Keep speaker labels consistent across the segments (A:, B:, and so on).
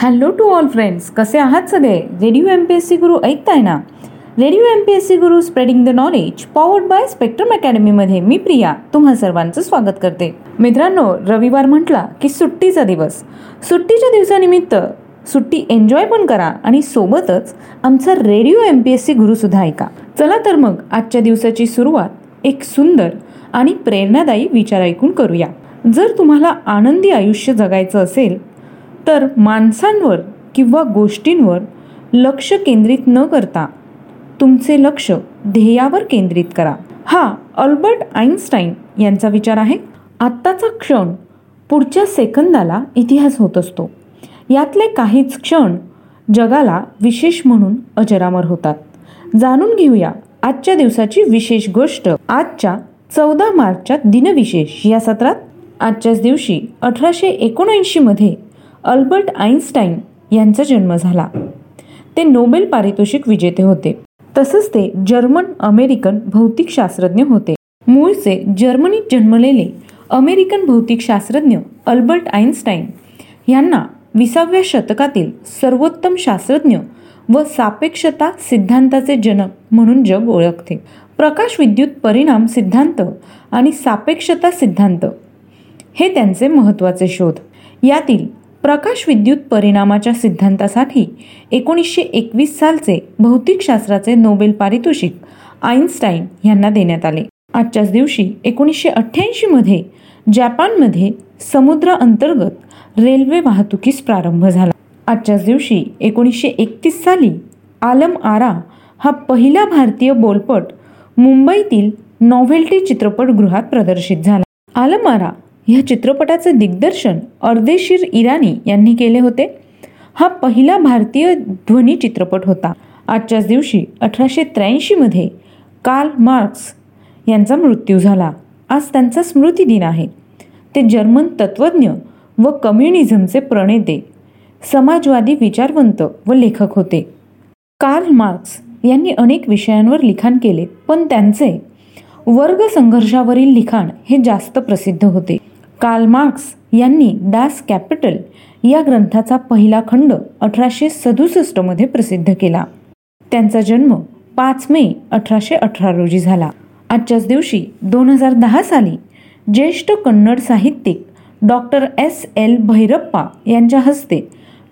A: Hello to all friends कसे आहात सगळे? Radio M P S C Guru ऐकताय ना? Radio M P S C Guru spreading the knowledge powered by Spectrum अकॅडमीमध्ये मी प्रिया तुम्हा सर्वांचं स्वागत करते. मित्रांनो रविवार म्हटला की सुट्टीचा दिवस. सुट्टीच्या दिवसानिमित्त सुट्टी एन्जॉय पण करा आणि सोबतच आमचा radio M P S C गुरुसुद्धा ऐका. चला तर मग आजच्या दिवसाची सुरुवात एक सुंदर आणि प्रेरणादायी विचार ऐकून करूया. जर तुम्हाला आनंदी आयुष्य जगायचं असेल तर माणसांवर किंवा गोष्टींवर लक्ष केंद्रित न करता तुमचे लक्ष ध्येयावर केंद्रित करा. हा अल्बर्ट आईन्स्टाईन यांचा विचार आहे. आत्ताचा क्षण पुढच्या सेकंदाला इतिहास होत असतो. यातले काहीच क्षण जगाला विशेष म्हणून अजरामर होतात. जाणून घेऊया आजच्या दिवसाची विशेष गोष्ट. आजच्या चौदा मार्चच्या दिनविशेष या सत्रात. आजच्याच दिवशी अठराशे एकोणऐंशीमध्ये अल्बर्ट आईन्स्टाईन यांचा जन्म झाला. ते नोबेल पारितोषिक विजेते होते. तसंच ते जर्मन अमेरिकन भौतिकशास्त्रज्ञ होते. मूळचे जर्मनीत जन्मलेले अमेरिकन भौतिकशास्त्रज्ञ अल्बर्ट आईन्स्टाईन यांना विसाव्या शतकातील सर्वोत्तम शास्त्रज्ञ व सापेक्षता सिद्धांताचे जनक म्हणून जग ओळखते. प्रकाश विद्युत परिणाम सिद्धांत आणि सापेक्षता सिद्धांत हे त्यांचे महत्त्वाचे शोध. यातील प्रकाश विद्युत परिणामाच्या सिद्धांतासाठी एकोणीसशे एकवीस सालचे भौतिकशास्त्राचे नोबेल पारितोषिक आईन्स्टाईन यांना देण्यात आले. आजच्याच दिवशी एकोणीसशे अठ्ठ्याऐंशीमध्ये जपानमध्ये समुद्र अंतर्गत रेल्वे वाहतुकीस प्रारंभ झाला. आजच्याच दिवशी एकोणीसशे एकतीस साली आलम आरा हा पहिला भारतीय बोलपट मुंबईतील नॉव्हेल्टी चित्रपटगृहात प्रदर्शित झाला. आलम आरा ह्या चित्रपटाचे दिग्दर्शन अर्देशीर इराणी यांनी केले होते. हा पहिला भारतीय ध्वनी चित्रपट होता. आजच्याच दिवशी अठराशे त्र्याऐंशीमध्ये कार्ल मार्क्स यांचा मृत्यू झाला. आज त्यांचा स्मृती दिन आहे. ते जर्मन तत्त्वज्ञ व कम्युनिझमचे प्रणेते समाजवादी विचारवंत व लेखक होते. कार्ल मार्क्स यांनी अनेक विषयांवर लिखाण केले पण त्यांचे वर्ग संघर्षावरील लिखाण हे जास्त प्रसिद्ध होते. कार्ल मार्क्स यांनी दास कॅपिटल या ग्रंथाचा पहिला खंड अठराशे सदुसष्टमध्ये प्रसिद्ध केला. त्यांचा जन्म पाच मे अठराशे अठरा रोजी झाला. आजच्याच दिवशी दोन हजार दहा साली ज्येष्ठ कन्नड साहित्यिक डॉक्टर एस एल भैरप्पा यांच्या हस्ते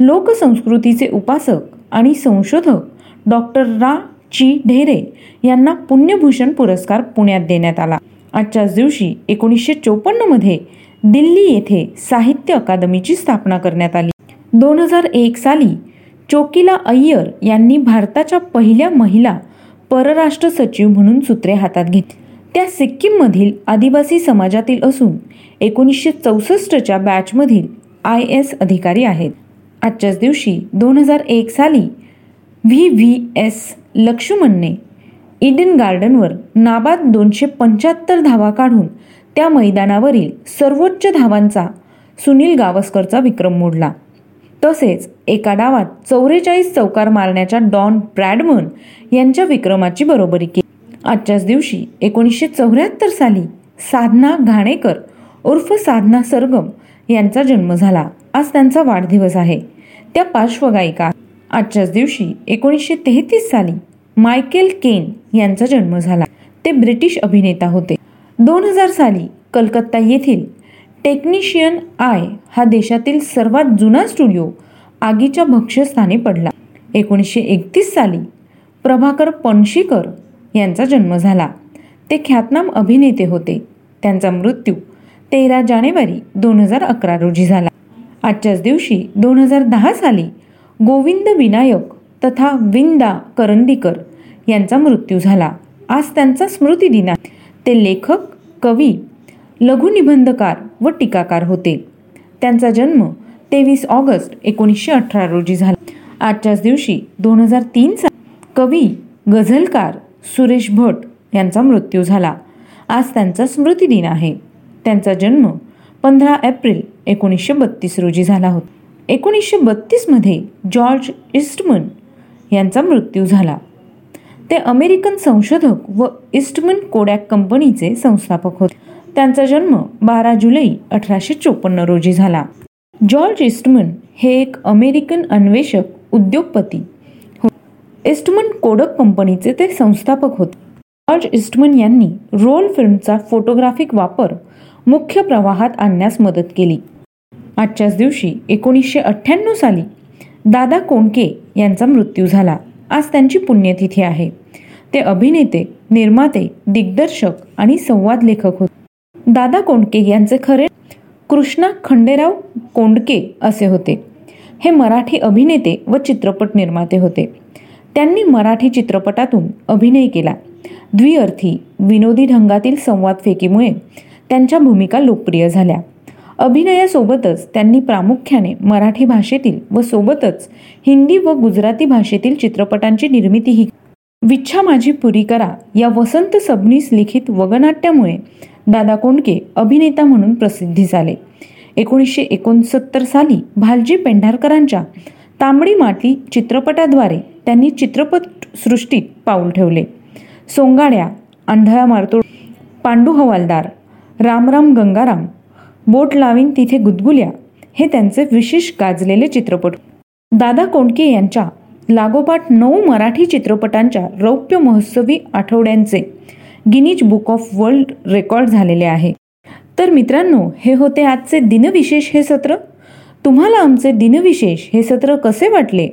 A: लोकसंस्कृतीचे उपासक आणि संशोधक डॉक्टर रा. ची. ढेरे यांना पुण्यभूषण पुरस्कार पुण्यात देण्यात आला. आजच्याच दिवशी एकोणीसशे चोपन्नमध्ये दिल्ली येथे साहित्य अकादमीची स्थापना करण्यात आली. दोन हजार एक साली चोकीला अय्यर यांनी भारताच्या पहिल्या महिला परराष्ट्र सचिव म्हणून सूत्रे हातात घेतली. त्या सिक्कीममधील आदिवासी समाजातील असून एकोणीसशे चौसष्टच्या बॅचमधील आय एस अधिकारी आहेत. आजच्याच दिवशी दोन हजार एक साली व्ही व्ही एस लक्ष्मणने इडन गार्डनवर नाबाद दोनशे पंच्याहत्तर धावा काढून त्या मैदानावरील सर्वोच्च धावांचा सुनील गावस्करचा विक्रम मोडला. तसेच एका डावात चौवेचाळीस चौकार मारण्याच्या डॉन ब्रॅडमन यांच्या विक्रमाची बरोबरी केली. आजच्याच दिवशी एकोणीसशे चौऱ्याहत्तर साली साधना घाणेकर उर्फ साधना सरगम यांचा जन्म झाला. आज त्यांचा वाढदिवस आहे. त्या पार्श्वगायिका. आजच्याच दिवशी एकोणीसशे तेहतीस साली मायकेल केन यांचा जन्म झाला. ते ब्रिटिश अभिनेता होते. दोन हजार साली कलकत्ता येथील टेक्निशियन आय हा देशातील सर्वात जुना स्टुडिओ आगीच्या भक्ष्यस्थानी पडला. एकोणीसशे एकतीस साली प्रभाकर पणशीकर यांचा जन्म झाला. ते ख्यातनाम अभिनेते होते. त्यांचा मृत्यू तेरा जानेवारी दोन हजार अकरा रोजी झाला. आजच्याच दिवशी दोन हजार दहा साली गोविंद विनायक तथा विंदा करंदीकर यांचा मृत्यू झाला. आज त्यांचा स्मृती दिन आहे. ते लेखक कवी लघुनिबंधकार व टीकाकार होते. त्यांचा जन्म तेवीस ऑगस्ट एकोणीसशे अठरा रोजी झाला. आजच्याच दिवशी दोन हजार तीन साली कवी गझलकार सुरेश भट यांचा मृत्यू झाला. आज त्यांचा स्मृती दिन आहे. त्यांचा जन्म पंधरा एप्रिल एकोणीसशे बत्तीस रोजी झाला होता. एकोणीसशे बत्तीसमध्ये जॉर्ज इस्टमन यांचा मृत्यू झाला. ते अमेरिकन संशोधक व इस्टमन कोडॅक कंपनीचे संस्थापक होते. त्यांचा जन्म बारा जुलै अठराशे चोपन्न रोजी झाला. जॉर्ज इस्टमन हे एक अमेरिकन अन्वेषक उद्योगपती हो इस्टमन कोडक कंपनीचे ते संस्थापक होते. जॉर्ज इस्टमन यांनी रोल फिल्मचा फोटोग्राफिक वापर मुख्य प्रवाहात आणण्यास मदत केली. आजच्याच दिवशी एकोणीसशे अठ्ठ्याण्णव साली दादा कोंडके यांचा मृत्यू झाला. आज त्यांची पुण्यतिथी आहे. ते अभिनेते निर्माते दिग्दर्शक आणि संवाद लेखक होते. दादा कोंडके यांचे खरे कृष्णा खंडेराव कोंडके असे होते. हे मराठी अभिनेते व चित्रपट निर्माते होते. त्यांनी मराठी चित्रपटातून अभिनय केला. द्विअर्थी विनोदी ढंगातील संवाद फेकीमुळे त्यांच्या भूमिका लोकप्रिय झाल्या. अभिनयासोबतच त्यांनी प्रामुख्याने मराठी भाषेतील व सोबतच हिंदी व गुजराती भाषेतील चित्रपटांची निर्मितीही विच्छा माझी पुरी करा या वसंत सबनीस लिखित वगनाट्यामुळे दादा कोंडके अभिनेता म्हणून प्रसिद्धी झाले. एकोणीसशे एकोणसत्तर साली भालजी पेंढारकरांच्या तांबडी माटी चित्रपटाद्वारे त्यांनी चित्रपटसृष्टीत पाऊल ठेवले. सोंगाड्या आंधळा मारतो पांडू हवालदार रामराम गंगाराम बोट लावीन तिथे गुदगुल्या. हे त्यांचे विशेष गाजलेले चित्रपट. दादा कोंडके यांच्या लागोपाठ नऊ मराठी चित्रपटांच्या रौप्य महोत्सवी आठवड्यांचे Guinness book of world record झालेले आहे. तर मित्रांनो हे होते आजचे दिनविशेष हे सत्र. तुम्हाला आमचे दिनविशेष हे सत्र कसे वाटले?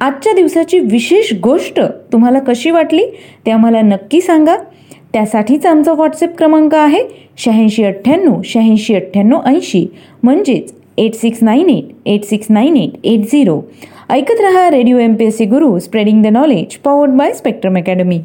A: आजच्या दिवसाची विशेष गोष्ट तुम्हाला कशी वाटली ते आम्हाला नक्की सांगा. त्यासाठीच आमचा व्हॉट्सअप क्रमांक आहे शहाऐंशी अठ्ठ्याण्णव शहाऐंशी अठ्ठ्याण्णव ऐंशी. म्हणजेच eight six nine eight eight six nine eight eight zero ऐकत रहा radio M P S C Guru spreading the knowledge powered by spectrum academy